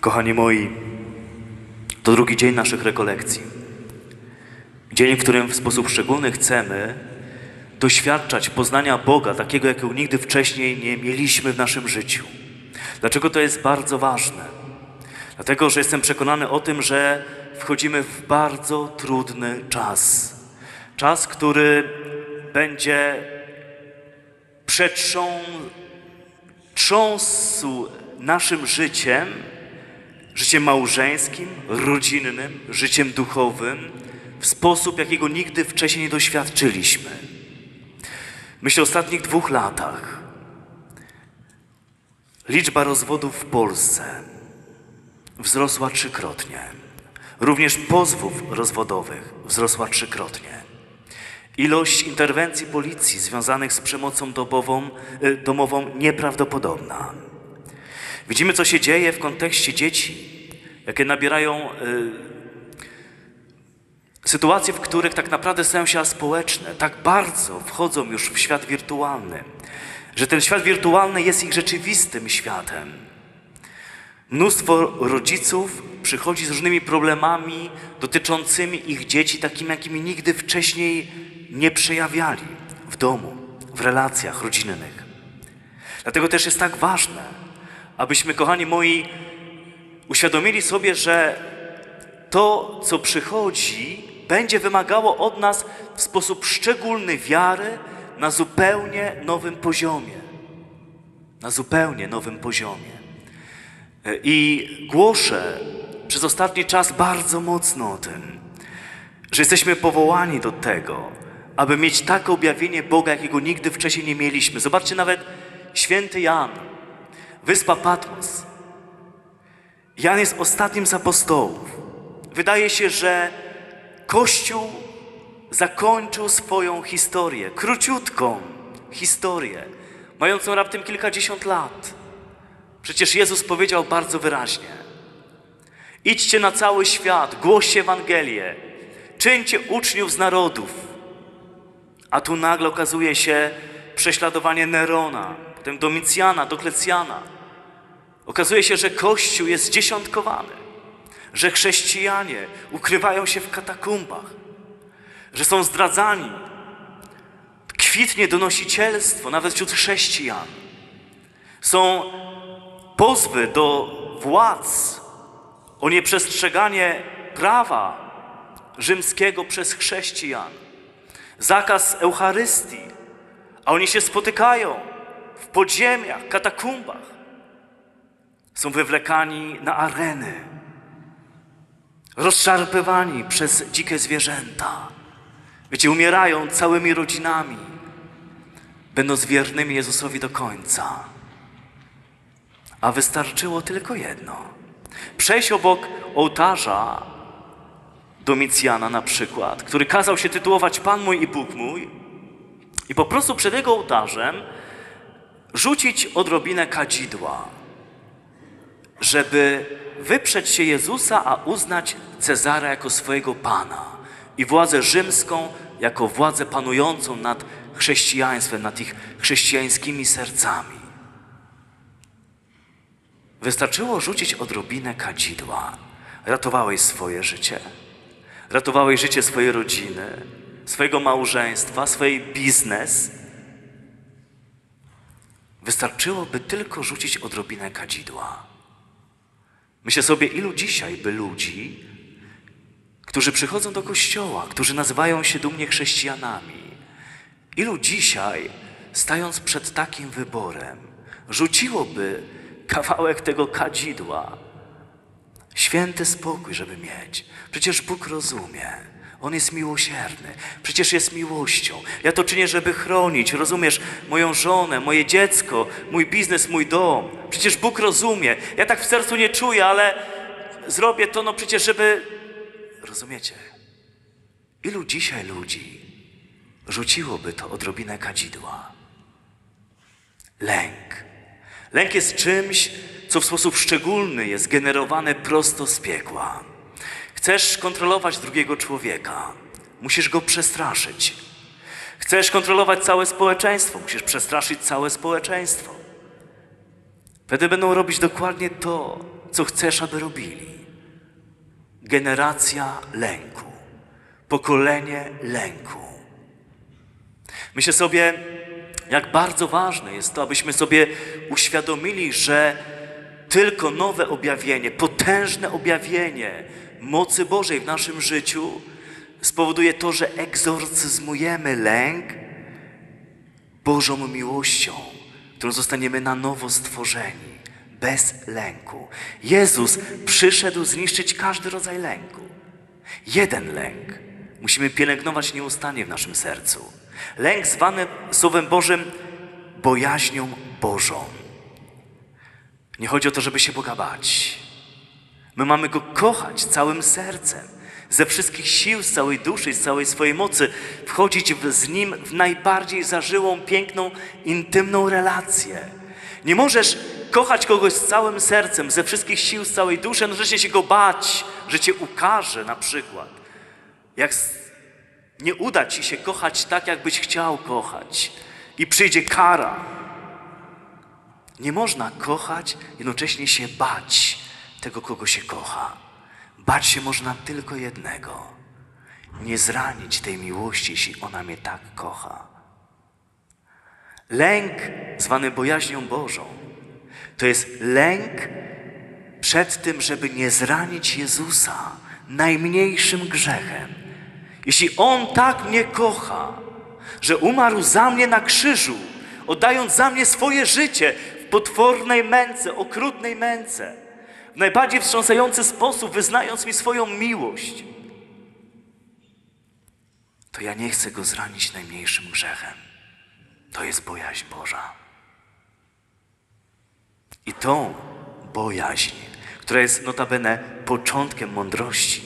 Kochani moi, to drugi dzień naszych rekolekcji. Dzień, w którym w sposób szczególny chcemy doświadczać poznania Boga, takiego, jakiego nigdy wcześniej nie mieliśmy w naszym życiu. Dlaczego to jest bardzo ważne? Dlatego, że jestem przekonany o tym, że wchodzimy w bardzo trudny czas. Czas, który będzie przetrząsł naszym życiem, życiem małżeńskim, rodzinnym, życiem duchowym w sposób, jakiego nigdy wcześniej nie doświadczyliśmy. Myślę o ostatnich dwóch latach. Liczba rozwodów w Polsce wzrosła trzykrotnie. Również pozwów rozwodowych wzrosła trzykrotnie. Ilość interwencji policji związanych z przemocą domową, y, domową nieprawdopodobna. Widzimy, co się dzieje w kontekście dzieci, jakie nabierają y, sytuacje, w których tak naprawdę stają się aspołeczne, tak bardzo wchodzą już w świat wirtualny, że ten świat wirtualny jest ich rzeczywistym światem. Mnóstwo rodziców przychodzi z różnymi problemami dotyczącymi ich dzieci, takimi, jakimi nigdy wcześniej nie przejawiali w domu, w relacjach rodzinnych. Dlatego też jest tak ważne, abyśmy, kochani moi, uświadomili sobie, że to, co przychodzi, będzie wymagało od nas w sposób szczególny wiary na zupełnie nowym poziomie. Na zupełnie nowym poziomie. I głoszę przez ostatni czas bardzo mocno o tym, że jesteśmy powołani do tego, aby mieć takie objawienie Boga, jakiego nigdy wcześniej nie mieliśmy. Zobaczcie nawet święty Jan, wyspa Patmos. Jan jest ostatnim z apostołów. Wydaje się, że Kościół zakończył swoją historię, króciutką historię, mającą raptem kilkadziesiąt lat. Przecież Jezus powiedział bardzo wyraźnie: Idźcie na cały świat, głoście Ewangelię, czyńcie uczniów z narodów. A tu nagle okazuje się prześladowanie Nerona, potem Domicjana, Doklecjana. Okazuje się, że Kościół jest dziesiątkowany, że chrześcijanie ukrywają się w katakumbach, że są zdradzani. Kwitnie donosicielstwo nawet wśród chrześcijan. Są pozwy do władz o nieprzestrzeganie prawa rzymskiego przez chrześcijan. Zakaz Eucharystii, a oni się spotykają w podziemiach, katakumbach. Są wywlekani na areny, rozszarpywani przez dzikie zwierzęta. Wiecie, umierają całymi rodzinami, będąc wiernymi Jezusowi do końca. A wystarczyło tylko jedno. Przejść obok ołtarza Domicjana na przykład, który kazał się tytułować Pan mój i Bóg mój i po prostu przed jego ołtarzem rzucić odrobinę kadzidła, żeby wyprzeć się Jezusa, a uznać Cezara jako swojego Pana i władzę rzymską jako władzę panującą nad chrześcijaństwem, nad ich chrześcijańskimi sercami. Wystarczyło rzucić odrobinę kadzidła. Ratowałeś swoje życie. Ratowałeś życie swojej rodziny, swojego małżeństwa, swój biznes. Wystarczyłoby tylko rzucić odrobinę kadzidła. Myślę sobie, ilu dzisiaj by ludzi, którzy przychodzą do kościoła, którzy nazywają się dumnie chrześcijanami, ilu dzisiaj, stając przed takim wyborem, rzuciłoby kawałek tego kadzidła. Święty spokój, żeby mieć. Przecież Bóg rozumie. On jest miłosierny. Przecież jest miłością. Ja to czynię, żeby chronić, rozumiesz, moją żonę, moje dziecko, mój biznes, mój dom. Przecież Bóg rozumie. Ja tak w sercu nie czuję, ale zrobię to, no przecież, żeby. Rozumiecie? Ilu dzisiaj ludzi rzuciłoby to odrobinę kadzidła? Lęk. Lęk jest czymś, co w sposób szczególny jest generowane prosto z piekła. Chcesz kontrolować drugiego człowieka, musisz go przestraszyć. Chcesz kontrolować całe społeczeństwo, musisz przestraszyć całe społeczeństwo. Wtedy będą robić dokładnie to, co chcesz, aby robili. Generacja lęku, pokolenie lęku. Myślę sobie, jak bardzo ważne jest to, abyśmy sobie uświadomili, że tylko nowe objawienie, potężne objawienie mocy Bożej w naszym życiu spowoduje to, że egzorcyzmujemy lęk Bożą miłością, którą zostaniemy na nowo stworzeni, bez lęku. Jezus przyszedł zniszczyć każdy rodzaj lęku. Jeden lęk musimy pielęgnować nieustannie w naszym sercu. Lęk zwany Słowem Bożym bojaźnią Bożą. Nie chodzi o to, żeby się Boga bać. My mamy Go kochać całym sercem, ze wszystkich sił, z całej duszy, z całej swojej mocy, wchodzić w, z Nim w najbardziej zażyłą, piękną, intymną relację. Nie możesz kochać kogoś z całym sercem, ze wszystkich sił, z całej duszy, no że się Go bać, że Cię ukaże na przykład. Jak nie uda Ci się kochać tak, jakbyś chciał kochać i przyjdzie kara. Nie można kochać, jednocześnie się bać tego, kogo się kocha. Bać się można tylko jednego. Nie zranić tej miłości, jeśli ona mnie tak kocha. Lęk, zwany bojaźnią Bożą, to jest lęk przed tym, żeby nie zranić Jezusa najmniejszym grzechem. Jeśli On tak mnie kocha, że umarł za mnie na krzyżu, oddając za mnie swoje życie w potwornej męce, okrutnej męce, najbardziej wstrząsający sposób, wyznając mi swoją miłość, to ja nie chcę Go zranić najmniejszym grzechem. To jest bojaźń Boża. I tą bojaźń, która jest notabene początkiem mądrości,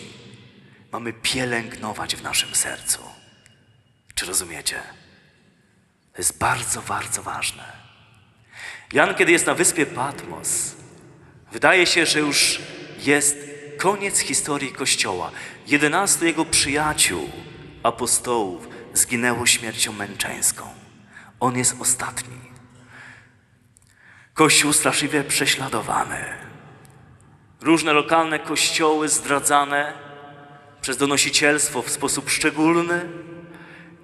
mamy pielęgnować w naszym sercu. Czy rozumiecie? To jest bardzo, bardzo ważne. Jan, kiedy jest na wyspie Patmos, wydaje się, że już jest koniec historii Kościoła. Jedenastu jego przyjaciół, apostołów, zginęło śmiercią męczeńską. On jest ostatni. Kościół straszliwie prześladowany. Różne lokalne kościoły zdradzane przez donosicielstwo w sposób szczególny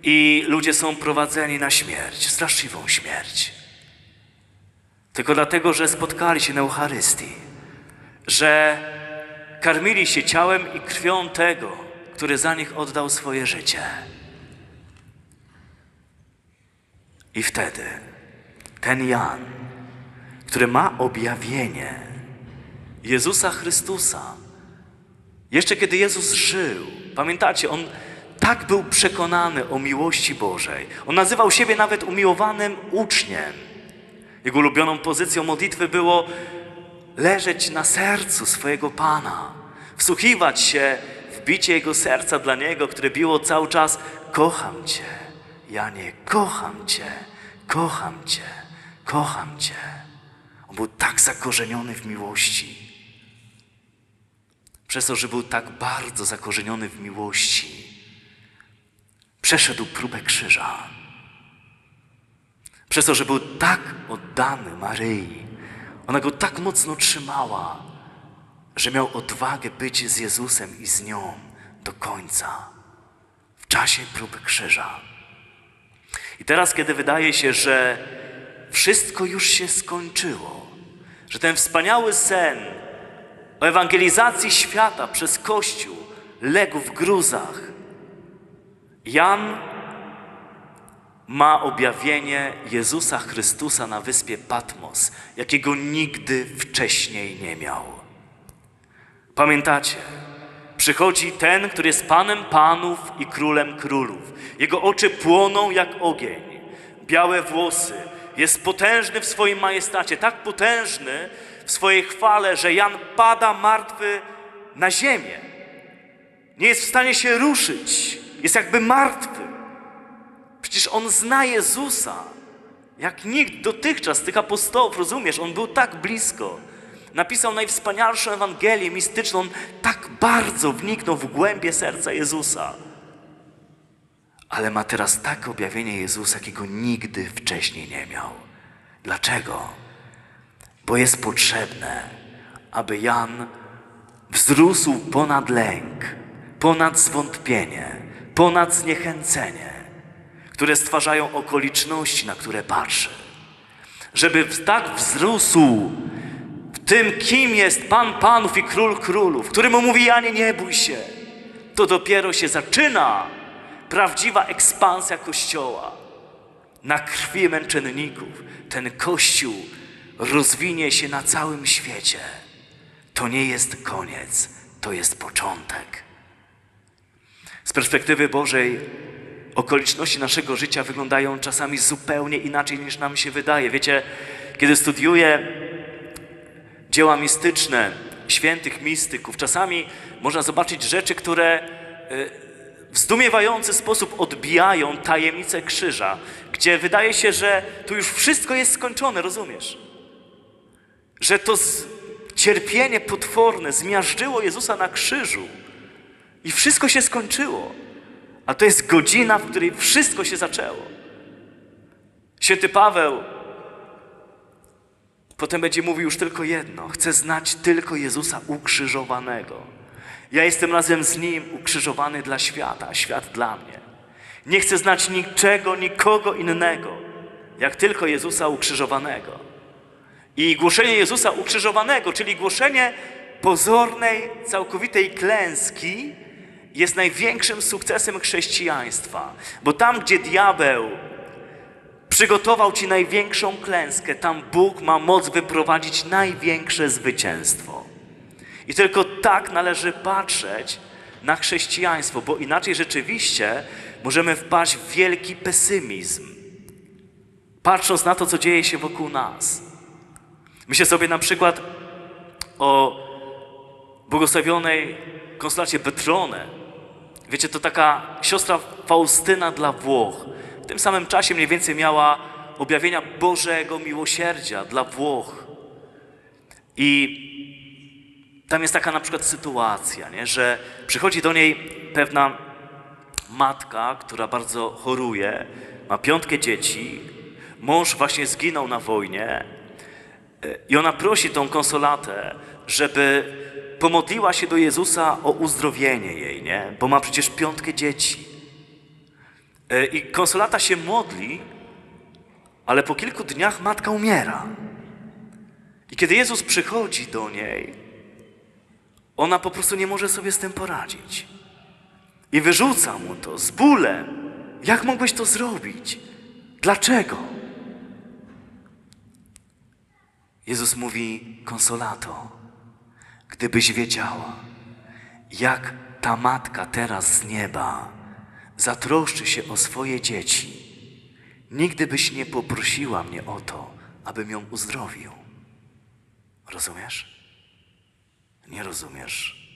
i ludzie są prowadzeni na śmierć, straszliwą śmierć. Tylko dlatego, że spotkali się na Eucharystii, że karmili się ciałem i krwią tego, który za nich oddał swoje życie. I wtedy ten Jan, który ma objawienie Jezusa Chrystusa, jeszcze kiedy Jezus żył, pamiętacie, on tak był przekonany o miłości Bożej. On nazywał siebie nawet umiłowanym uczniem. Jego ulubioną pozycją modlitwy było leżeć na sercu swojego Pana, wsłuchiwać się w bicie Jego serca dla Niego, które biło cały czas kocham Cię, Janie, kocham Cię, kocham Cię, kocham Cię. On był tak zakorzeniony w miłości. Przez to, że był tak bardzo zakorzeniony w miłości, przeszedł próbę krzyża. Przez to, że był tak oddany Maryi, ona go tak mocno trzymała, że miał odwagę być z Jezusem i z nią do końca, w czasie próby krzyża. I teraz, kiedy wydaje się, że wszystko już się skończyło, że ten wspaniały sen o ewangelizacji świata przez Kościół legł w gruzach, Jan ma objawienie Jezusa Chrystusa na wyspie Patmos, jakiego nigdy wcześniej nie miał. Pamiętacie? Przychodzi ten, który jest Panem Panów i Królem Królów. Jego oczy płoną jak ogień, białe włosy. Jest potężny w swoim majestacie, tak potężny w swojej chwale, że Jan pada martwy na ziemię. Nie jest w stanie się ruszyć, jest jakby martwy. Przecież on zna Jezusa, jak nikt dotychczas tych apostołów, rozumiesz? On był tak blisko. Napisał najwspanialszą Ewangelię mistyczną, tak bardzo wniknął w głębie serca Jezusa. Ale ma teraz takie objawienie Jezusa, jakiego nigdy wcześniej nie miał. Dlaczego? Bo jest potrzebne, aby Jan wzrósł ponad lęk, ponad zwątpienie, ponad zniechęcenie, które stwarzają okoliczności, na które patrzy. Żeby tak wzrósł w tym, kim jest Pan Panów i Król Królów, który mu mówi, Janie, nie bój się. To dopiero się zaczyna prawdziwa ekspansja Kościoła. Na krwi męczenników ten Kościół rozwinie się na całym świecie. To nie jest koniec, to jest początek. Z perspektywy Bożej okoliczności naszego życia wyglądają czasami zupełnie inaczej niż nam się wydaje. Wiecie, kiedy studiuję dzieła mistyczne świętych mistyków, czasami można zobaczyć rzeczy, które e, w zdumiewający sposób odbijają tajemnicę krzyża, gdzie wydaje się, że tu już wszystko jest skończone, rozumiesz? Że to cierpienie potworne zmiażdżyło Jezusa na krzyżu i wszystko się skończyło. A to jest godzina, w której wszystko się zaczęło. Święty Paweł potem będzie mówił już tylko jedno: chcę znać tylko Jezusa ukrzyżowanego. Ja jestem razem z Nim ukrzyżowany dla świata, a świat dla mnie. Nie chcę znać niczego, nikogo innego, jak tylko Jezusa ukrzyżowanego. I głoszenie Jezusa ukrzyżowanego, czyli głoszenie pozornej, całkowitej klęski, jest największym sukcesem chrześcijaństwa. Bo tam, gdzie diabeł przygotował ci największą klęskę, tam Bóg ma moc wyprowadzić największe zwycięstwo. I tylko tak należy patrzeć na chrześcijaństwo, bo inaczej rzeczywiście możemy wpaść w wielki pesymizm, patrząc na to, co dzieje się wokół nas. Myślę sobie na przykład o błogosławionej konstelacie Betronę. Wiecie, to taka siostra Faustyna dla Włoch. W tym samym czasie mniej więcej miała objawienia Bożego miłosierdzia dla Włoch. I tam jest taka na przykład sytuacja, nie? że przychodzi do niej pewna matka, która bardzo choruje, ma piątkę dzieci, mąż właśnie zginął na wojnie i ona prosi tą konsolatę, żeby pomodliła się do Jezusa o uzdrowienie jej, nie? bo ma przecież piątkę dzieci. E, I konsolata się modli, ale po kilku dniach matka umiera. I kiedy Jezus przychodzi do niej, ona po prostu nie może sobie z tym poradzić. I wyrzuca mu to z bólem. Jak mogłeś to zrobić? Dlaczego? Jezus mówi, konsolato, gdybyś wiedziała, jak ta matka teraz z nieba zatroszczy się o swoje dzieci, nigdy byś nie poprosiła mnie o to, abym ją uzdrowił. Rozumiesz? Nie rozumiesz.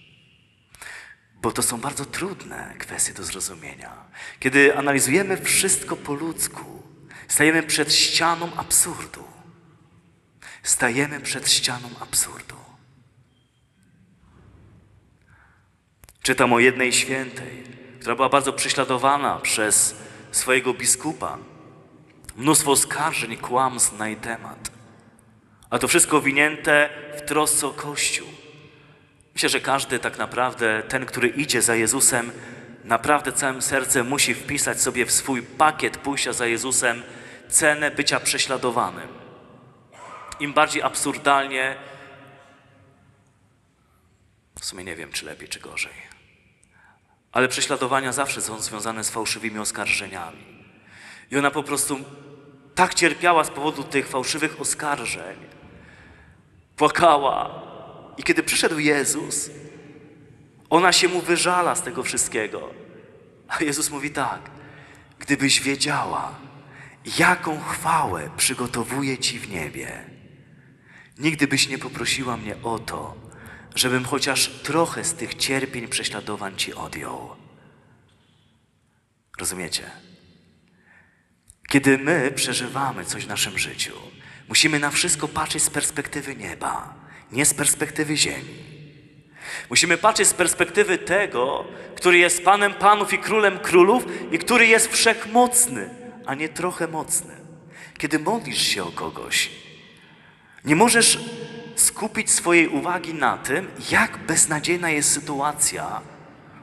Bo to są bardzo trudne kwestie do zrozumienia. Kiedy analizujemy wszystko po ludzku, stajemy przed ścianą absurdu. Stajemy przed ścianą absurdu. Czytam o jednej świętej, która była bardzo prześladowana przez swojego biskupa. Mnóstwo oskarżeń, kłamstw na jej temat. A to wszystko winięte w trosce o Kościół. Myślę, że każdy tak naprawdę, ten, który idzie za Jezusem, naprawdę całym sercem musi wpisać sobie w swój pakiet pójścia za Jezusem cenę bycia prześladowanym. Im bardziej absurdalnie, w sumie nie wiem, czy lepiej, czy gorzej. Ale prześladowania zawsze są związane z fałszywymi oskarżeniami. I ona po prostu tak cierpiała z powodu tych fałszywych oskarżeń. Płakała. I kiedy przyszedł Jezus, ona się mu wyżala z tego wszystkiego. A Jezus mówi tak: Gdybyś wiedziała, jaką chwałę przygotowuje ci w niebie, nigdy byś nie poprosiła mnie o to, żebym chociaż trochę z tych cierpień, prześladowań ci odjął. Rozumiecie? Kiedy my przeżywamy coś w naszym życiu, musimy na wszystko patrzeć z perspektywy nieba, nie z perspektywy ziemi. Musimy patrzeć z perspektywy tego, który jest Panem Panów i Królem Królów i który jest wszechmocny, a nie trochę mocny. Kiedy modlisz się o kogoś, nie możesz skupić swojej uwagi na tym, jak beznadziejna jest sytuacja,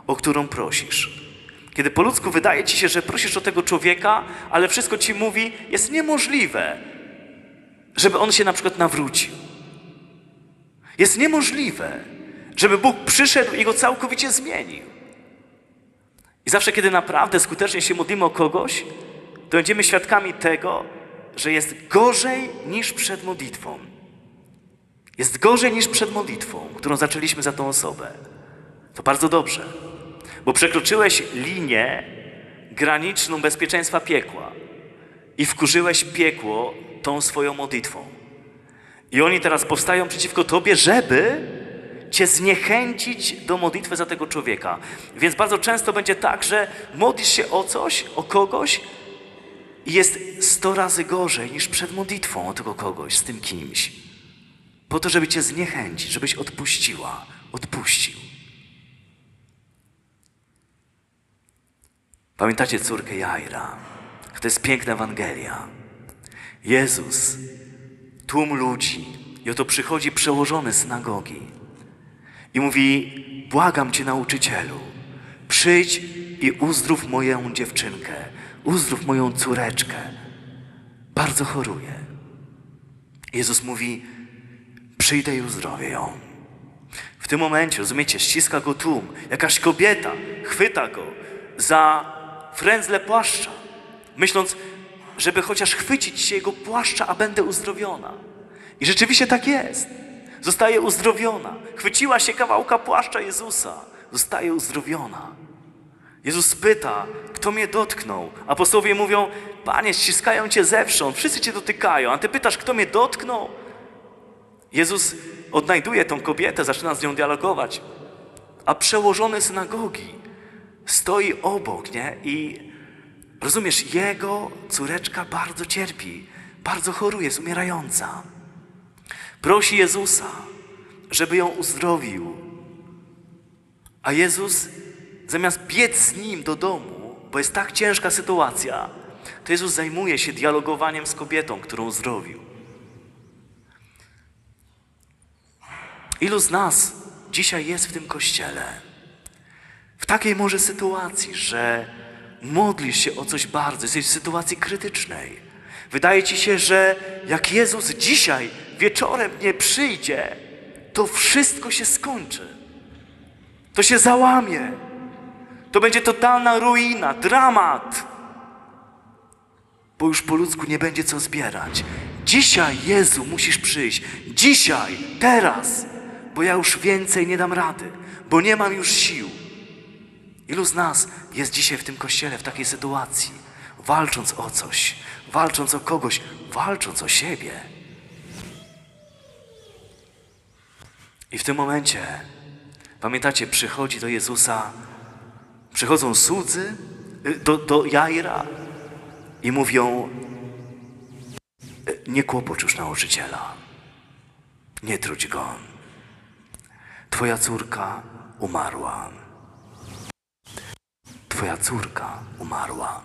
o którą prosisz. Kiedy po ludzku wydaje ci się, że prosisz o tego człowieka, ale wszystko ci mówi, jest niemożliwe, żeby on się na przykład nawrócił. Jest niemożliwe, żeby Bóg przyszedł i go całkowicie zmienił. I zawsze, kiedy naprawdę skutecznie się modlimy o kogoś, to będziemy świadkami tego, że jest gorzej niż przed modlitwą. Jest gorzej niż przed modlitwą, którą zaczęliśmy za tą osobę. To bardzo dobrze, bo przekroczyłeś linię graniczną bezpieczeństwa piekła i wkurzyłeś piekło tą swoją modlitwą. I oni teraz powstają przeciwko tobie, żeby cię zniechęcić do modlitwy za tego człowieka. Więc bardzo często będzie tak, że modlisz się o coś, o kogoś i jest sto razy gorzej niż przed modlitwą o tego kogoś, z tym kimś. Po to, żeby cię zniechęcić, żebyś odpuściła, odpuścił. Pamiętacie córkę Jaira? To jest piękna Ewangelia. Jezus, tłum ludzi, i oto przychodzi przełożony synagogi i mówi: Błagam cię, nauczycielu, przyjdź i uzdrów moją dziewczynkę, uzdrów moją córeczkę. Bardzo choruje. Jezus mówi: Przyjdę i uzdrowię ją. W tym momencie, rozumiecie, ściska go tłum. Jakaś kobieta chwyta go za frędzle płaszcza, myśląc, żeby chociaż chwycić się jego płaszcza, a będę uzdrowiona. I rzeczywiście tak jest. Zostaje uzdrowiona. Chwyciła się kawałka płaszcza Jezusa. Zostaje uzdrowiona. Jezus pyta, kto mnie dotknął? Apostołowie mówią, Panie, ściskają Cię zewsząd, wszyscy Cię dotykają, a Ty pytasz, kto mnie dotknął? Jezus odnajduje tą kobietę, zaczyna z nią dialogować, a przełożony synagogi stoi obok, nie? I rozumiesz, jego córeczka bardzo cierpi, bardzo choruje, jest umierająca. Prosi Jezusa, żeby ją uzdrowił. A Jezus, zamiast biec z nim do domu, bo jest tak ciężka sytuacja, to Jezus zajmuje się dialogowaniem z kobietą, którą uzdrowił. Ilu z nas dzisiaj jest w tym kościele? W takiej może sytuacji, że modlisz się o coś bardzo, jesteś w sytuacji krytycznej. Wydaje ci się, że jak Jezus dzisiaj wieczorem nie przyjdzie, to wszystko się skończy. To się załamie. To będzie totalna ruina, dramat. Bo już po ludzku nie będzie co zbierać. Dzisiaj, Jezu, musisz przyjść. Dzisiaj, teraz, bo ja już więcej nie dam rady, bo nie mam już sił. Ilu z nas jest dzisiaj w tym kościele w takiej sytuacji, walcząc o coś, walcząc o kogoś, walcząc o siebie? I w tym momencie, pamiętacie, przychodzi do Jezusa, przychodzą słudzy y, do, do Jaira i mówią: "Y, Nie kłopocz już nauczyciela, nie trudź go. Twoja córka umarła. Twoja córka umarła.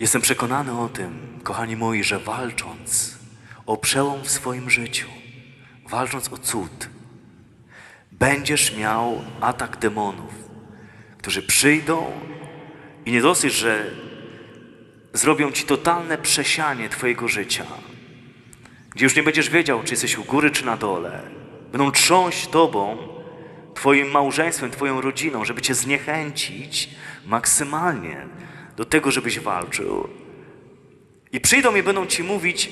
Jestem przekonany o tym, kochani moi, że walcząc o przełom w swoim życiu, walcząc o cud, będziesz miał atak demonów, którzy przyjdą i nie dosyć, że zrobią ci totalne przesianie Twojego życia, gdzie już nie będziesz wiedział, czy jesteś u góry, czy na dole. Będą trząść Tobą, Twoim małżeństwem, Twoją rodziną, żeby Cię zniechęcić maksymalnie do tego, żebyś walczył. I przyjdą i będą Ci mówić,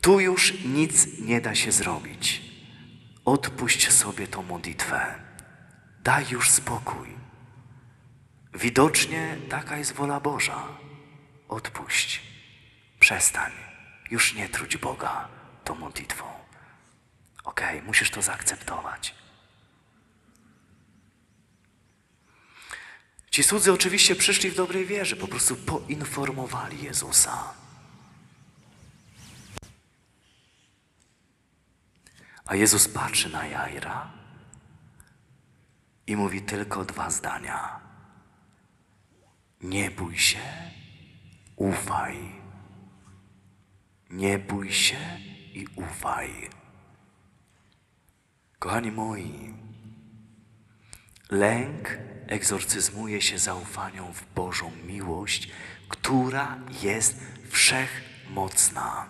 tu już nic nie da się zrobić. Odpuść sobie tą modlitwę. Daj już spokój. Widocznie taka jest wola Boża. Odpuść. Przestań. Już nie trudź Boga tą modlitwą. Okej, musisz to zaakceptować. Ci słudzy oczywiście przyszli w dobrej wierze, po prostu poinformowali Jezusa. A Jezus patrzy na Jaira i mówi tylko dwa zdania. Nie bój się, ufaj Nie bój się i ufaj. Kochani moi, lęk egzorcyzmuje się zaufaniem w Bożą miłość, która jest wszechmocna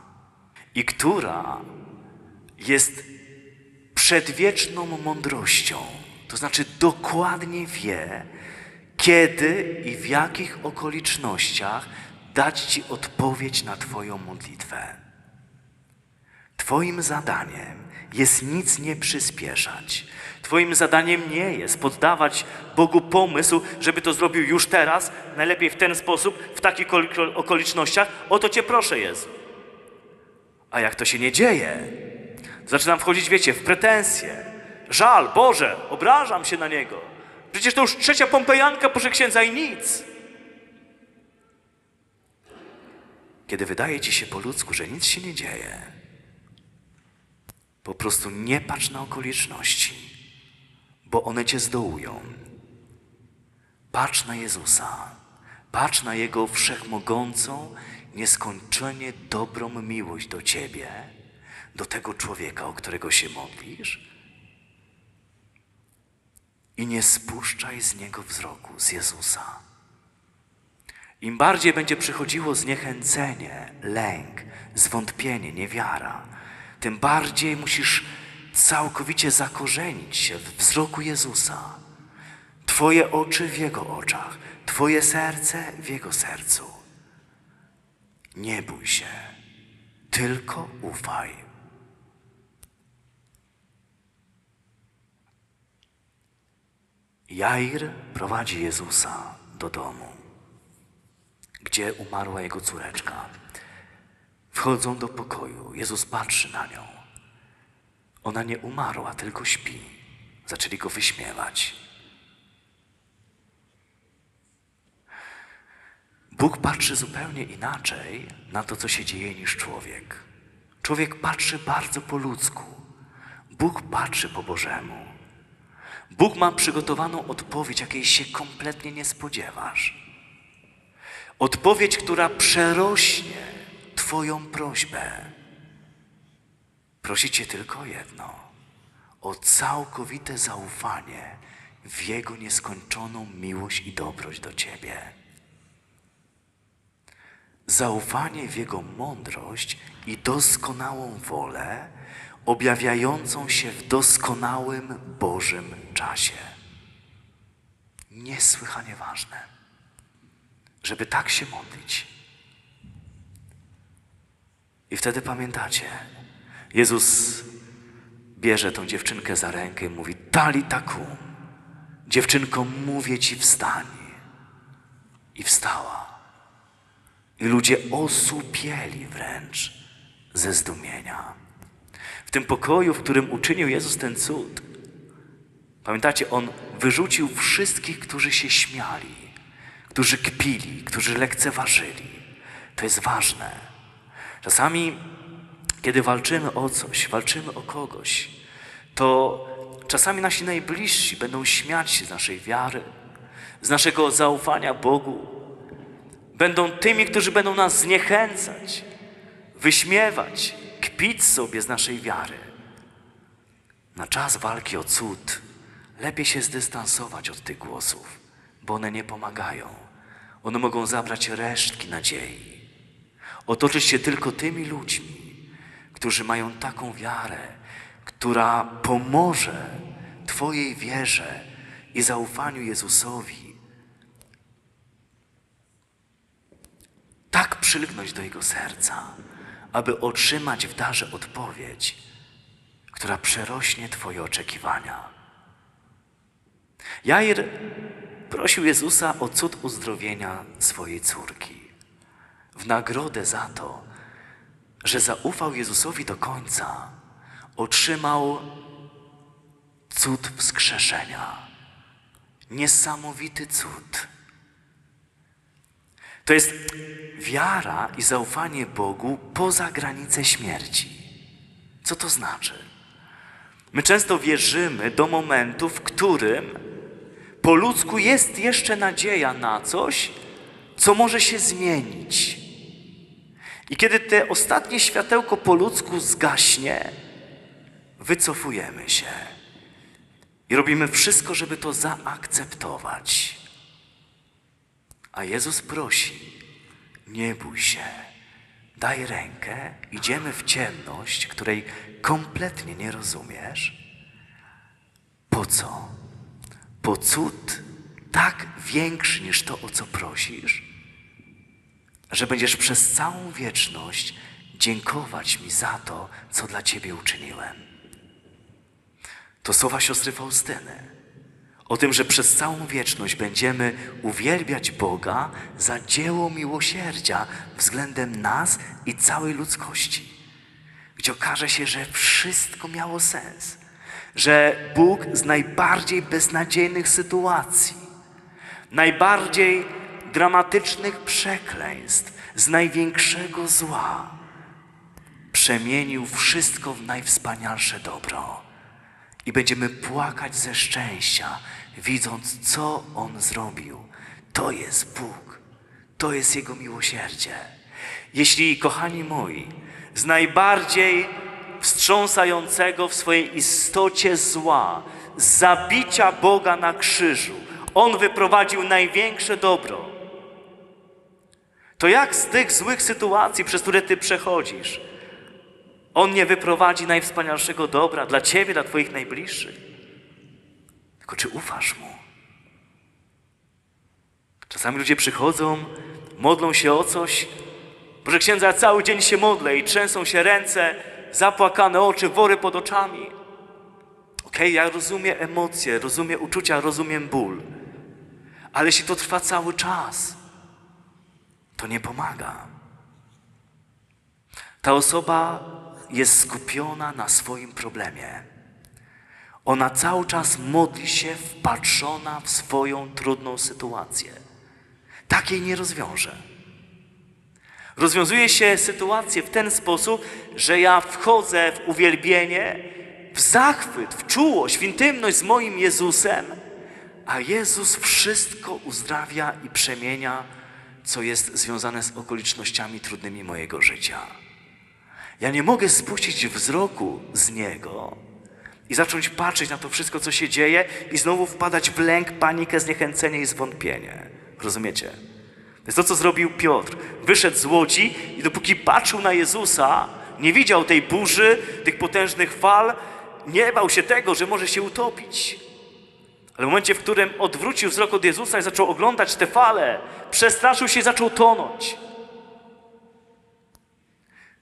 i która jest przedwieczną mądrością. To znaczy dokładnie wie, kiedy i w jakich okolicznościach dać Ci odpowiedź na Twoją modlitwę. Twoim zadaniem jest nic nie przyspieszać. Twoim zadaniem nie jest poddawać Bogu pomysł, żeby to zrobił już teraz, najlepiej w ten sposób, w takich okoli- okolicznościach. O to Cię proszę, Jezu. A jak to się nie dzieje, zaczynam wchodzić, wiecie, w pretensje. Żal, Boże, obrażam się na Niego. Przecież to już trzecia pompejanka, proszę księdza, i nic. Kiedy wydaje ci się po ludzku, że nic się nie dzieje, po prostu nie patrz na okoliczności, bo one cię zdołują. Patrz na Jezusa, patrz na Jego wszechmogącą, nieskończenie dobrą miłość do ciebie, do tego człowieka, o którego się modlisz. I nie spuszczaj z niego wzroku, z Jezusa. Im bardziej będzie przychodziło zniechęcenie, lęk, zwątpienie, niewiara, tym bardziej musisz całkowicie zakorzenić się w wzroku Jezusa. Twoje oczy w Jego oczach, Twoje serce w Jego sercu. Nie bój się, tylko ufaj. Jair prowadzi Jezusa do domu gdzie umarła jego córeczka. Wchodzą do pokoju. Jezus patrzy na nią. Ona nie umarła, tylko śpi. Zaczęli go wyśmiewać. Bóg patrzy zupełnie inaczej na to, co się dzieje, niż człowiek. Człowiek patrzy bardzo po ludzku. Bóg patrzy po Bożemu. Bóg ma przygotowaną odpowiedź, jakiej się kompletnie nie spodziewasz. Odpowiedź, która przerośnie Twoją prośbę. Prosi Cię tylko jedno: o całkowite zaufanie w Jego nieskończoną miłość i dobroć do Ciebie. Zaufanie w Jego mądrość i doskonałą wolę, objawiającą się w doskonałym Bożym czasie. Niesłychanie ważne żeby tak się modlić. I wtedy pamiętacie, Jezus bierze tą dziewczynkę za rękę i mówi: Tali takum, dziewczynko, mówię ci, wstań. I wstała. I ludzie osłupieli wręcz ze zdumienia. W tym pokoju, w którym uczynił Jezus ten cud, pamiętacie, on wyrzucił wszystkich, którzy się śmiali którzy kpili, którzy lekceważyli. To jest ważne. Czasami, kiedy walczymy o coś, walczymy o kogoś, to czasami nasi najbliżsi będą śmiać się z naszej wiary, z naszego zaufania Bogu. Będą tymi, którzy będą nas zniechęcać, wyśmiewać, kpić sobie z naszej wiary. Na czas walki o cud lepiej się zdystansować od tych głosów bo one nie pomagają. One mogą zabrać resztki nadziei. Otoczyć się tylko tymi ludźmi, którzy mają taką wiarę, która pomoże Twojej wierze i zaufaniu Jezusowi. Tak przylgnąć do Jego serca, aby otrzymać w darze odpowiedź, która przerośnie Twoje oczekiwania. Jair prosił Jezusa o cud uzdrowienia swojej córki. W nagrodę za to, że zaufał Jezusowi do końca, otrzymał cud wskrzeszenia. Niesamowity cud. To jest wiara i zaufanie Bogu poza granice śmierci. Co to znaczy? My często wierzymy do momentu, w którym po ludzku jest jeszcze nadzieja na coś, co może się zmienić. I kiedy te ostatnie światełko po ludzku zgaśnie, wycofujemy się i robimy wszystko, żeby to zaakceptować. A Jezus prosi: Nie bój się, daj rękę, idziemy w ciemność, której kompletnie nie rozumiesz. Po co? Po cud tak większy niż to, o co prosisz, że będziesz przez całą wieczność dziękować mi za to, co dla Ciebie uczyniłem. To słowa siostry Faustyny. O tym, że przez całą wieczność będziemy uwielbiać Boga za dzieło miłosierdzia względem nas i całej ludzkości. Gdzie okaże się, że wszystko miało sens. Że Bóg z najbardziej beznadziejnych sytuacji, najbardziej dramatycznych przekleństw, z największego zła, przemienił wszystko w najwspanialsze dobro. I będziemy płakać ze szczęścia, widząc, co On zrobił. To jest Bóg, to jest Jego miłosierdzie. Jeśli, kochani moi, z najbardziej wstrząsającego w swojej istocie zła, zabicia Boga na krzyżu, On wyprowadził największe dobro, to jak z tych złych sytuacji, przez które Ty przechodzisz, on nie wyprowadzi najwspanialszego dobra dla Ciebie, dla Twoich najbliższych. Tylko czy ufasz Mu? Czasami ludzie przychodzą, modlą się o coś. Boże księdza, cały dzień się modlę i trzęsą się ręce, zapłakane oczy, wory pod oczami. Okej, ja rozumiem emocje, rozumiem uczucia, rozumiem ból. Ale jeśli to trwa cały czas, to nie pomaga. Ta osoba jest skupiona na swoim problemie. Ona cały czas modli się, wpatrzona w swoją trudną sytuację. Tak jej nie rozwiąże. Rozwiązuje się sytuację w ten sposób, że ja wchodzę w uwielbienie, w zachwyt, w czułość, w intymność z moim Jezusem, a Jezus wszystko uzdrawia i przemienia, co jest związane z okolicznościami trudnymi mojego życia. Ja nie mogę spuścić wzroku z Niego i zacząć patrzeć na to wszystko, co się dzieje i znowu wpadać w lęk, panikę, zniechęcenie i zwątpienie. Rozumiecie? To jest to, co zrobił Piotr. Wyszedł z łodzi i dopóki patrzył na Jezusa, nie widział tej burzy, tych potężnych fal, nie bał się tego, że może się utopić. Ale w momencie, w którym odwrócił wzrok od Jezusa i zaczął oglądać te fale, przestraszył się i zaczął tonąć.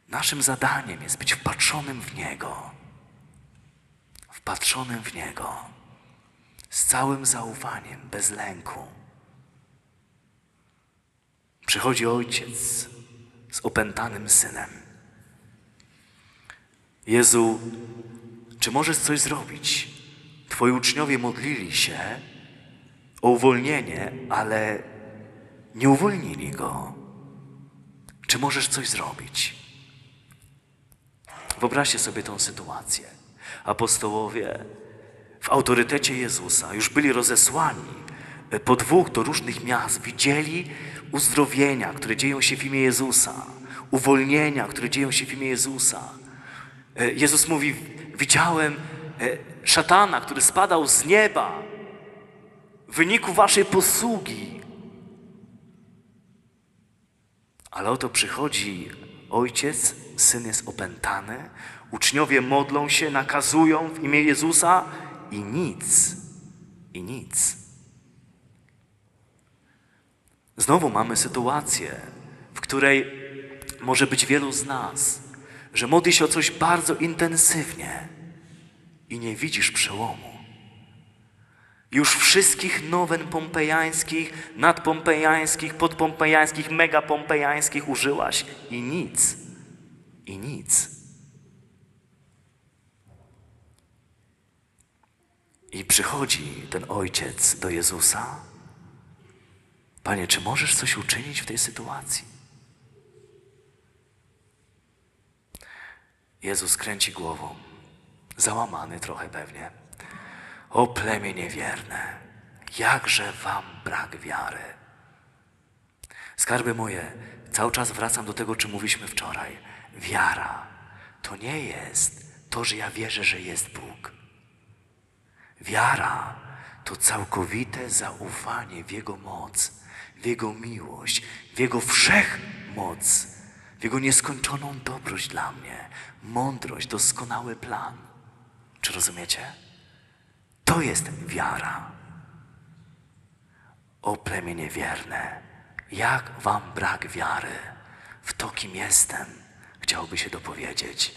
Naszym zadaniem jest być wpatrzonym w Niego. Wpatrzonym w Niego. Z całym zaufaniem, bez lęku. Przychodzi ojciec z opętanym synem. Jezu, czy możesz coś zrobić? Twoi uczniowie modlili się o uwolnienie, ale nie uwolnili go. Czy możesz coś zrobić? Wyobraźcie sobie tą sytuację. Apostołowie w autorytecie Jezusa już byli rozesłani po dwóch do różnych miast, widzieli uzdrowienia, które dzieją się w imię Jezusa, uwolnienia, które dzieją się w imię Jezusa. E, Jezus mówi: Widziałem e, szatana, który spadał z nieba w wyniku waszej posługi. Ale oto przychodzi ojciec, syn jest opętany, uczniowie modlą się, nakazują w imię Jezusa i nic, i nic. Znowu mamy sytuację, w której może być wielu z nas, że modli się o coś bardzo intensywnie i nie widzisz przełomu. Już wszystkich nowen pompejańskich, nadpompejańskich, podpompejańskich, megapompejańskich użyłaś i nic, i nic. I przychodzi ten ojciec do Jezusa. Panie, czy możesz coś uczynić w tej sytuacji? Jezus kręci głową, załamany trochę pewnie. O plemię niewierne, jakże wam brak wiary. Skarby moje, cały czas wracam do tego, czym mówiliśmy wczoraj. Wiara to nie jest to, że ja wierzę, że jest Bóg. Wiara to całkowite zaufanie w Jego moc, w Jego miłość, w Jego wszechmoc, w Jego nieskończoną dobroć dla mnie, mądrość, doskonały plan. Czy rozumiecie? To jest wiara. O plemienie wierne, jak wam brak wiary w to, kim jestem, chciałby się dopowiedzieć.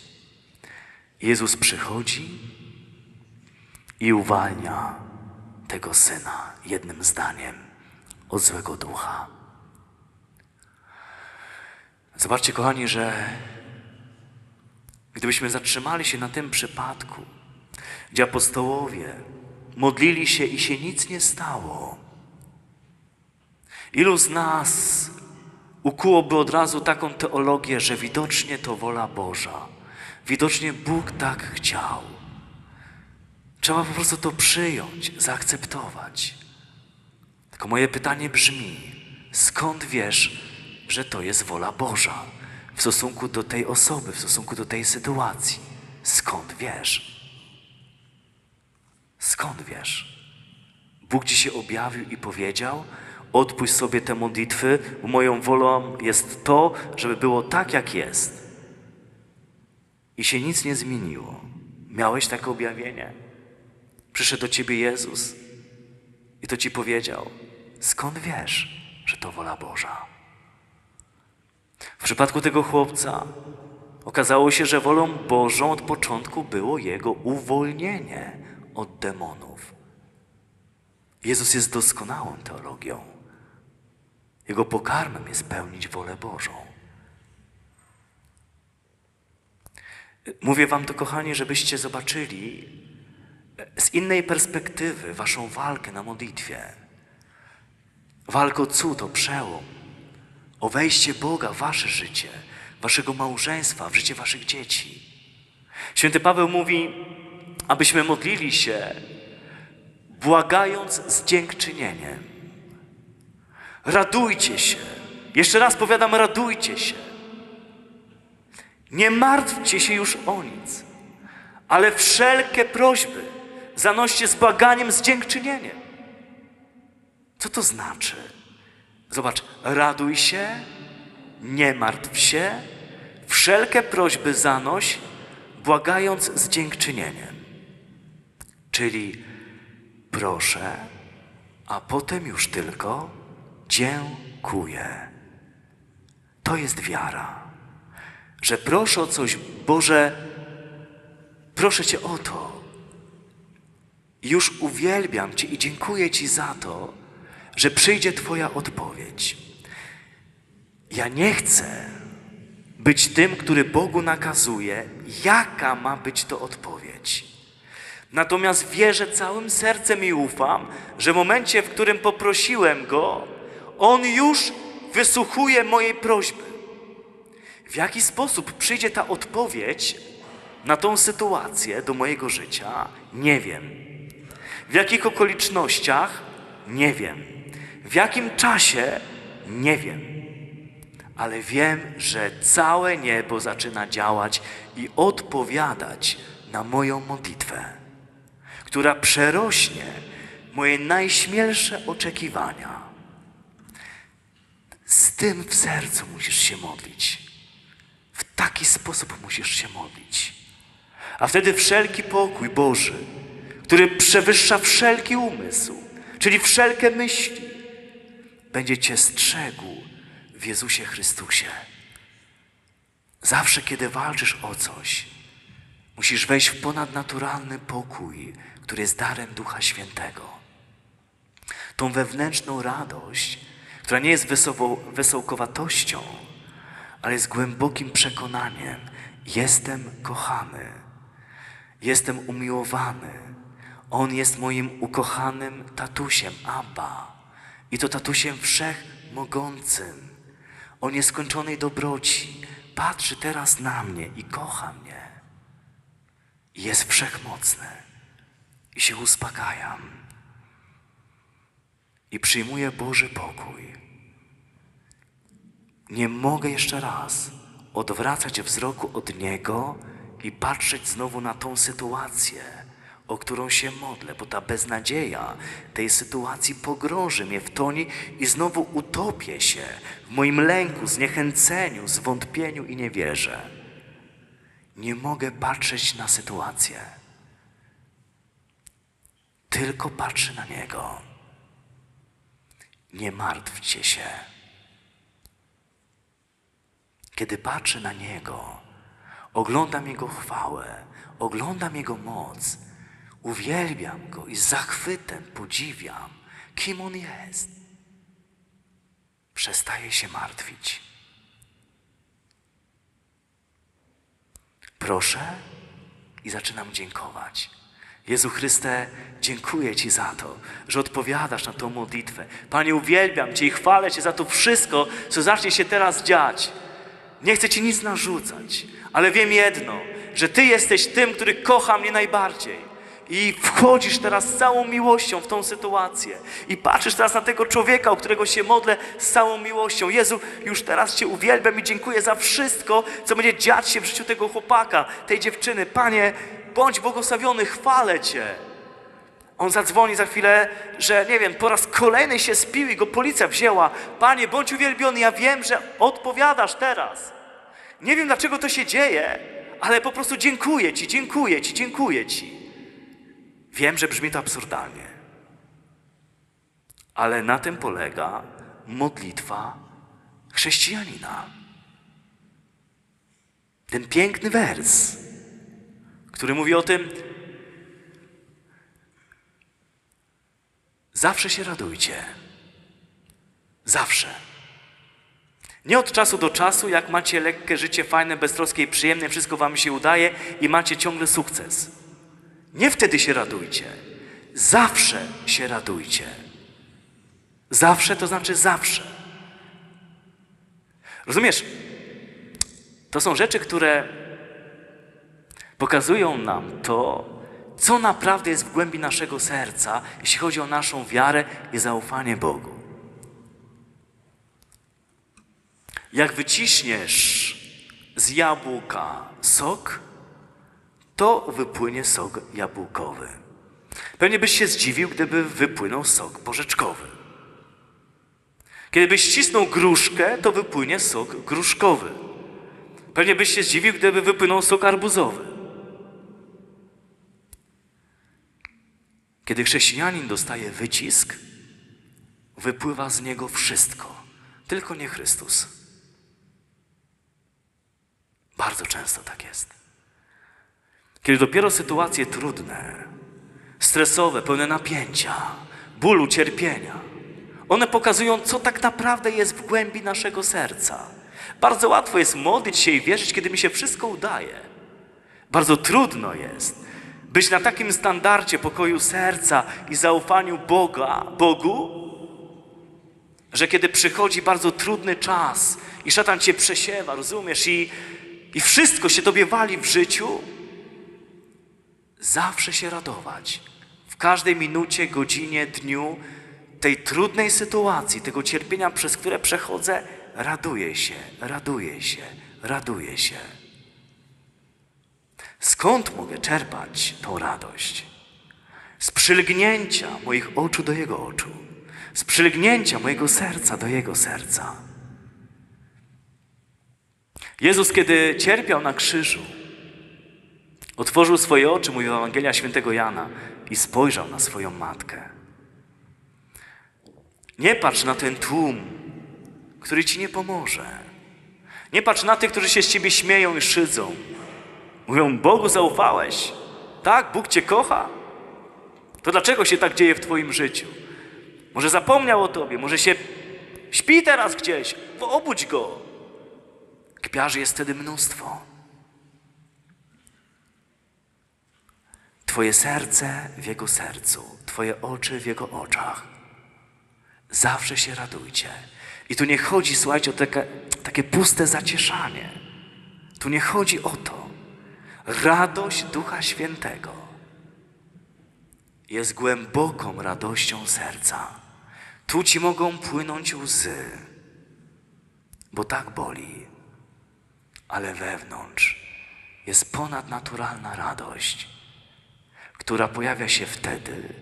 Jezus przychodzi i uwalnia tego syna jednym zdaniem od złego ducha. Zobaczcie, kochani, że gdybyśmy zatrzymali się na tym przypadku, gdzie apostołowie modlili się i się nic nie stało, ilu z nas ukułoby od razu taką teologię, że widocznie to wola Boża, widocznie Bóg tak chciał. Trzeba po prostu to przyjąć, zaakceptować. Tylko moje pytanie brzmi: skąd wiesz, że to jest wola Boża w stosunku do tej osoby, w stosunku do tej sytuacji? Skąd wiesz? Skąd wiesz? Bóg ci się objawił i powiedział: Odpuść sobie te modlitwy, moją wolą jest to, żeby było tak, jak jest. I się nic nie zmieniło. Miałeś takie objawienie? Przyszedł do ciebie Jezus i to ci powiedział: Skąd wiesz, że to wola Boża? W przypadku tego chłopca okazało się, że wolą Bożą od początku było jego uwolnienie od demonów. Jezus jest doskonałą teologią. Jego pokarmem jest pełnić wolę Bożą. Mówię Wam to, kochani, żebyście zobaczyli z innej perspektywy waszą walkę na modlitwie. Walkę o cud, o przełom, o wejście Boga w wasze życie, waszego małżeństwa, w życie waszych dzieci. Święty Paweł mówi, abyśmy modlili się, błagając z dziękczynieniem. Radujcie się. Jeszcze raz powiadam, radujcie się. Nie martwcie się już o nic, ale wszelkie prośby zanoście z błaganiem, z dziękczynieniem. Co to znaczy? Zobacz, raduj się, nie martw się, wszelkie prośby zanoś, błagając z dziękczynieniem. Czyli proszę, a potem już tylko dziękuję. To jest wiara, że proszę o coś, Boże, proszę Cię o to. Już uwielbiam Cię i dziękuję Ci za to, że przyjdzie Twoja odpowiedź. Ja nie chcę być tym, który Bogu nakazuje, jaka ma być to odpowiedź. Natomiast wierzę całym sercem i ufam, że w momencie, w którym poprosiłem Go, On już wysłuchuje mojej prośby. W jaki sposób przyjdzie ta odpowiedź na tą sytuację do mojego życia, nie wiem. W jakich okolicznościach, nie wiem. W jakim czasie, nie wiem. Ale wiem, że całe niebo zaczyna działać i odpowiadać na moją modlitwę, która przerośnie moje najśmielsze oczekiwania. Z tym w sercu musisz się modlić. W taki sposób musisz się modlić. A wtedy wszelki pokój Boży, który przewyższa wszelki umysł, czyli wszelkie myśli, będzie Cię strzegł w Jezusie Chrystusie. Zawsze, kiedy walczysz o coś, musisz wejść w ponadnaturalny pokój, który jest darem Ducha Świętego. Tą wewnętrzną radość, która nie jest wesoło, wesołkowatością, ale jest głębokim przekonaniem: jestem kochany, jestem umiłowany. On jest moim ukochanym tatusiem, Abba. I to tatusiem wszechmogącym, o nieskończonej dobroci. Patrzy teraz na mnie i kocha mnie. I jest wszechmocny. I się uspokajam. I przyjmuję Boży pokój. nie mogę jeszcze raz odwracać wzroku od Niego i patrzeć znowu na tą sytuację, o którą się modlę, bo ta beznadzieja tej sytuacji pogrąży mnie w toni i znowu utopię się w moim lęku, zniechęceniu, zwątpieniu i niewierze. Nie mogę patrzeć na sytuację, tylko patrzę na Niego. Nie martwcie się. Kiedy patrzę na Niego, oglądam Jego chwałę, oglądam Jego moc, uwielbiam Go i z zachwytem podziwiam, kim On jest. Przestaję się martwić. Proszę i zaczynam dziękować. Jezu Chryste, dziękuję Ci za to, że odpowiadasz na tą modlitwę. Panie, uwielbiam Cię i chwalę Cię za to wszystko, co zacznie się teraz dziać. Nie chcę Ci nic narzucać, ale wiem jedno, że Ty jesteś tym, który kocha mnie najbardziej. I wchodzisz teraz z całą miłością w tą sytuację. I patrzysz teraz na tego człowieka, o którego się modlę z całą miłością. Jezu, już teraz Cię uwielbiam i dziękuję za wszystko, co będzie dziać się w życiu tego chłopaka, tej dziewczyny. Panie, bądź błogosławiony, chwalę Cię. On zadzwoni za chwilę, że nie wiem, po raz kolejny się spił i go policja wzięła. Panie, bądź uwielbiony, ja wiem, że odpowiadasz teraz. Nie wiem, dlaczego to się dzieje, ale po prostu dziękuję Ci, dziękuję Ci, dziękuję Ci. Wiem, że brzmi to absurdalnie, ale na tym polega modlitwa chrześcijanina. Ten piękny wers, który mówi o tym, zawsze się radujcie. Zawsze. Nie od czasu do czasu, jak macie lekkie życie, fajne, beztroskie i przyjemne, wszystko wam się udaje i macie ciągle sukces. Nie wtedy się radujcie. Zawsze się radujcie. Zawsze to znaczy zawsze. Rozumiesz? To są rzeczy, które pokazują nam to, co naprawdę jest w głębi naszego serca, jeśli chodzi o naszą wiarę i zaufanie Bogu. Jak wyciśniesz z jabłka sok, to wypłynie sok jabłkowy. Pewnie byś się zdziwił, gdyby wypłynął sok porzeczkowy. Kiedy byś ścisnął gruszkę, to wypłynie sok gruszkowy. Pewnie byś się zdziwił, gdyby wypłynął sok arbuzowy. Kiedy chrześcijanin dostaje wycisk, wypływa z niego wszystko, tylko nie Chrystus. Bardzo często tak jest. Kiedy dopiero sytuacje trudne, stresowe, pełne napięcia, bólu, cierpienia, one pokazują, co tak naprawdę jest w głębi naszego serca. Bardzo łatwo jest modlić się i wierzyć, kiedy mi się wszystko udaje. Bardzo trudno jest być na takim standardzie pokoju serca i zaufaniu Boga, Bogu, że kiedy przychodzi bardzo trudny czas i szatan cię przesiewa, rozumiesz, i, i wszystko się tobie wali w życiu, zawsze się radować. W każdej minucie, godzinie, dniu tej trudnej sytuacji, tego cierpienia, przez które przechodzę, raduję się, raduję się, raduję się. Skąd mogę czerpać tą radość? Z przylgnięcia moich oczu do Jego oczu, z przylgnięcia mojego serca do Jego serca. Jezus, kiedy cierpiał na krzyżu, otworzył swoje oczy, mówił Ewangelia Świętego Jana, i spojrzał na swoją matkę. Nie patrz na ten tłum, który ci nie pomoże. Nie patrz na tych, którzy się z ciebie śmieją i szydzą. Mówią, Bogu zaufałeś. Tak, Bóg cię kocha. To dlaczego się tak dzieje w twoim życiu? Może zapomniał o tobie, może się śpi teraz gdzieś. Obudź go. Kpiarzy jest wtedy mnóstwo. Twoje serce w Jego sercu, Twoje oczy w Jego oczach. Zawsze się radujcie. I tu nie chodzi, słuchajcie, o takie, takie puste zacieszanie. Tu nie chodzi o to. Radość Ducha Świętego jest głęboką radością serca. Tu ci mogą płynąć łzy. bo tak boli, ale wewnątrz jest ponadnaturalna radość, która pojawia się wtedy,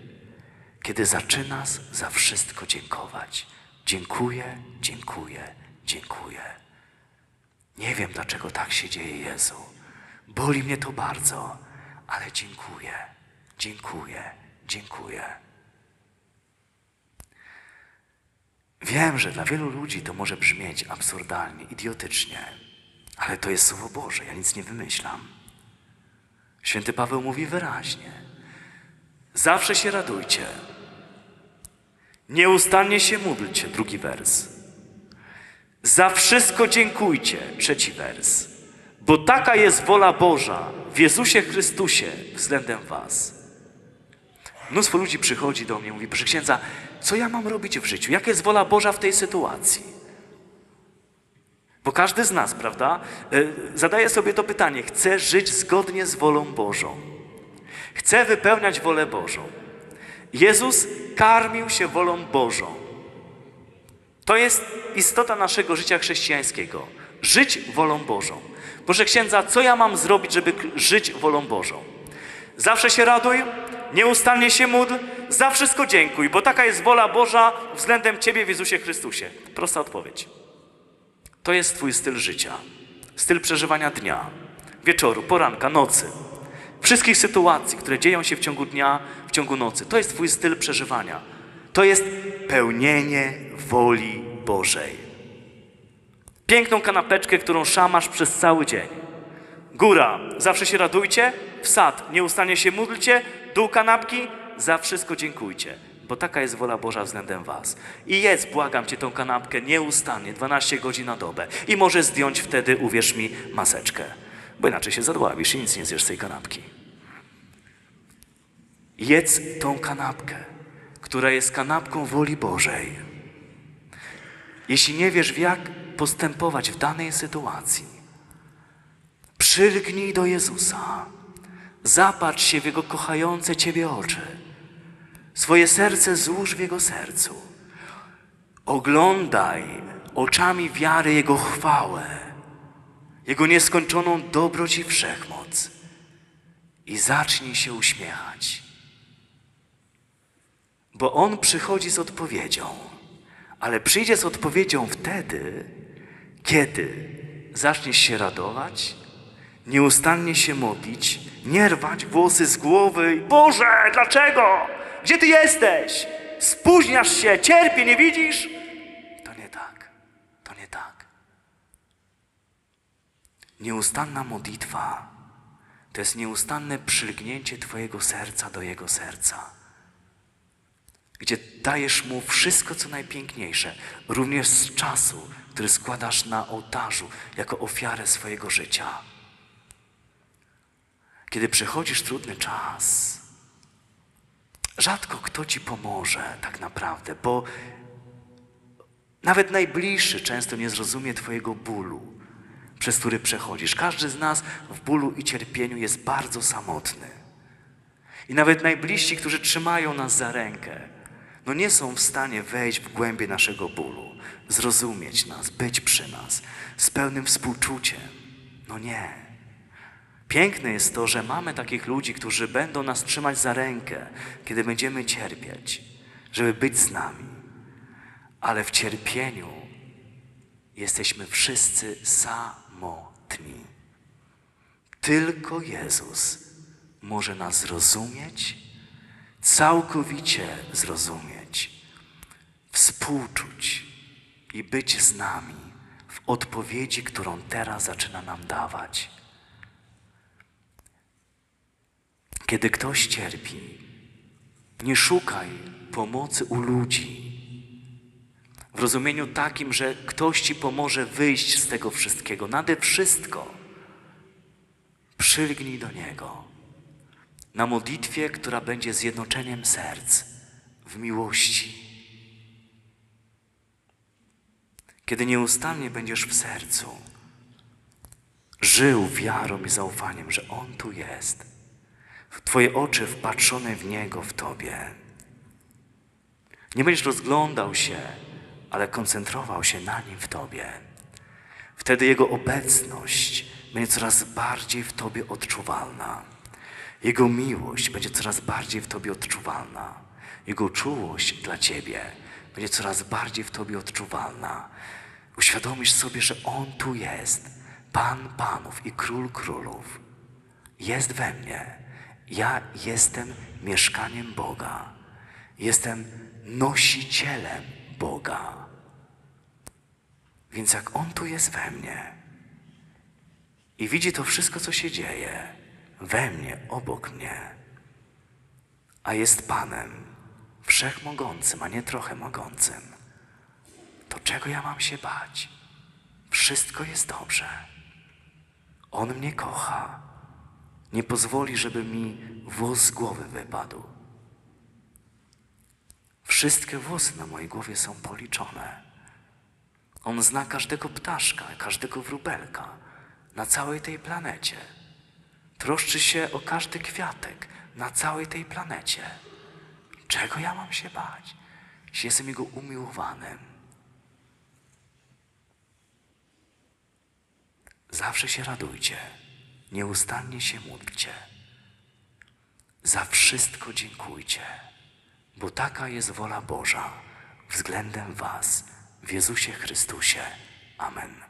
kiedy zaczynasz za wszystko dziękować. Dziękuję, dziękuję, dziękuję. Nie wiem, dlaczego tak się dzieje, Jezu. Boli mnie to bardzo, ale dziękuję, dziękuję, dziękuję. Wiem, że dla wielu ludzi to może brzmieć absurdalnie, idiotycznie, ale to jest Słowo Boże, ja nic nie wymyślam. Święty Paweł mówi wyraźnie: Zawsze się radujcie, nieustannie się módlcie, drugi wers. Za wszystko dziękujcie, trzeci wers, bo taka jest wola Boża w Jezusie Chrystusie względem Was. Mnóstwo ludzi przychodzi do mnie i mówi, proszę księdza, co ja mam robić w życiu? Jaka jest wola Boża w tej sytuacji? Bo każdy z nas, prawda, y, zadaje sobie to pytanie, chce żyć zgodnie z wolą Bożą. Chce wypełniać wolę Bożą. Jezus karmił się wolą Bożą. To jest istota naszego życia chrześcijańskiego. Żyć wolą Bożą. Proszę księdza, co ja mam zrobić, żeby żyć wolą Bożą? Zawsze się raduj, nieustannie się módl, za wszystko dziękuj, bo taka jest wola Boża względem Ciebie w Jezusie Chrystusie. Prosta odpowiedź. To jest Twój styl życia, styl przeżywania dnia, wieczoru, poranka, nocy. Wszystkich sytuacji, które dzieją się w ciągu dnia, w ciągu nocy. To jest Twój styl przeżywania. To jest pełnienie woli Bożej. Piękną kanapeczkę, którą szamasz przez cały dzień. Góra, zawsze się radujcie. Wsad, nieustannie się módlcie. Dół kanapki, za wszystko dziękujcie. Bo taka jest wola Boża względem was. I jedz, błagam Cię, tą kanapkę nieustannie, 12 godzin na dobę. I możesz zdjąć wtedy, uwierz mi, maseczkę. Bo inaczej się zadławisz i nic nie zjesz z tej kanapki. Jedz tą kanapkę, która jest kanapką woli Bożej. Jeśli nie wiesz, jak postępować w danej sytuacji, przylgnij do Jezusa. Zapatrz się w Jego kochające Ciebie oczy. Swoje serce złóż w Jego sercu. Oglądaj oczami wiary Jego chwałę, Jego nieskończoną dobroć i wszechmoc i zacznij się uśmiechać. Bo On przychodzi z odpowiedzią, ale przyjdzie z odpowiedzią wtedy, kiedy zaczniesz się radować, nieustannie się modlić, nie rwać włosy z głowy Boże, dlaczego? Gdzie Ty jesteś? Spóźniasz się, cierpię, nie widzisz? To nie tak, to nie tak. Nieustanna modlitwa. To jest nieustanne przylgnięcie Twojego serca do Jego serca. Gdzie dajesz Mu wszystko, co najpiękniejsze, również z czasu, który składasz na ołtarzu jako ofiarę swojego życia. Kiedy przechodzisz trudny czas, rzadko kto Ci pomoże tak naprawdę, bo nawet najbliższy często nie zrozumie Twojego bólu, przez który przechodzisz. Każdy z nas w bólu i cierpieniu jest bardzo samotny. I nawet najbliżsi, którzy trzymają nas za rękę, no nie są w stanie wejść w głębie naszego bólu, zrozumieć nas, być przy nas z pełnym współczuciem. No nie. Piękne jest to, że mamy takich ludzi, którzy będą nas trzymać za rękę, kiedy będziemy cierpieć, żeby być z nami. Ale w cierpieniu jesteśmy wszyscy samotni. Tylko Jezus może nas zrozumieć, całkowicie zrozumieć, współczuć i być z nami w odpowiedzi, którą teraz zaczyna nam dawać. Kiedy ktoś cierpi, nie szukaj pomocy u ludzi. W rozumieniu takim, że ktoś ci pomoże wyjść z tego wszystkiego. Nade wszystko przylgnij do Niego na modlitwie, która będzie zjednoczeniem serc w miłości. Kiedy nieustannie będziesz w sercu żył wiarą i zaufaniem, że On tu jest, Twoje oczy wpatrzone w Niego, w Tobie. Nie będziesz rozglądał się, ale koncentrował się na Nim w Tobie. Wtedy Jego obecność będzie coraz bardziej w Tobie odczuwalna. Jego miłość będzie coraz bardziej w Tobie odczuwalna. Jego czułość dla Ciebie będzie coraz bardziej w Tobie odczuwalna. Uświadomisz sobie, że On tu jest, Pan Panów i Król Królów. Jest we mnie. Ja jestem mieszkaniem Boga. Jestem nosicielem Boga. Więc jak On tu jest we mnie i widzi to wszystko, co się dzieje we mnie, obok mnie, a jest Panem wszechmogącym, a nie trochę mogącym, to czego ja mam się bać? Wszystko jest dobrze. On mnie kocha. Nie pozwoli, żeby mi włos z głowy wypadł. Wszystkie włosy na mojej głowie są policzone. On zna każdego ptaszka, każdego wróbelka na całej tej planecie. Troszczy się o każdy kwiatek na całej tej planecie. Czego ja mam się bać, jeśli jestem Jego umiłowanym? Zawsze się radujcie, nieustannie się módlcie. Za wszystko dziękujcie, bo taka jest wola Boża względem Was w Jezusie Chrystusie. Amen.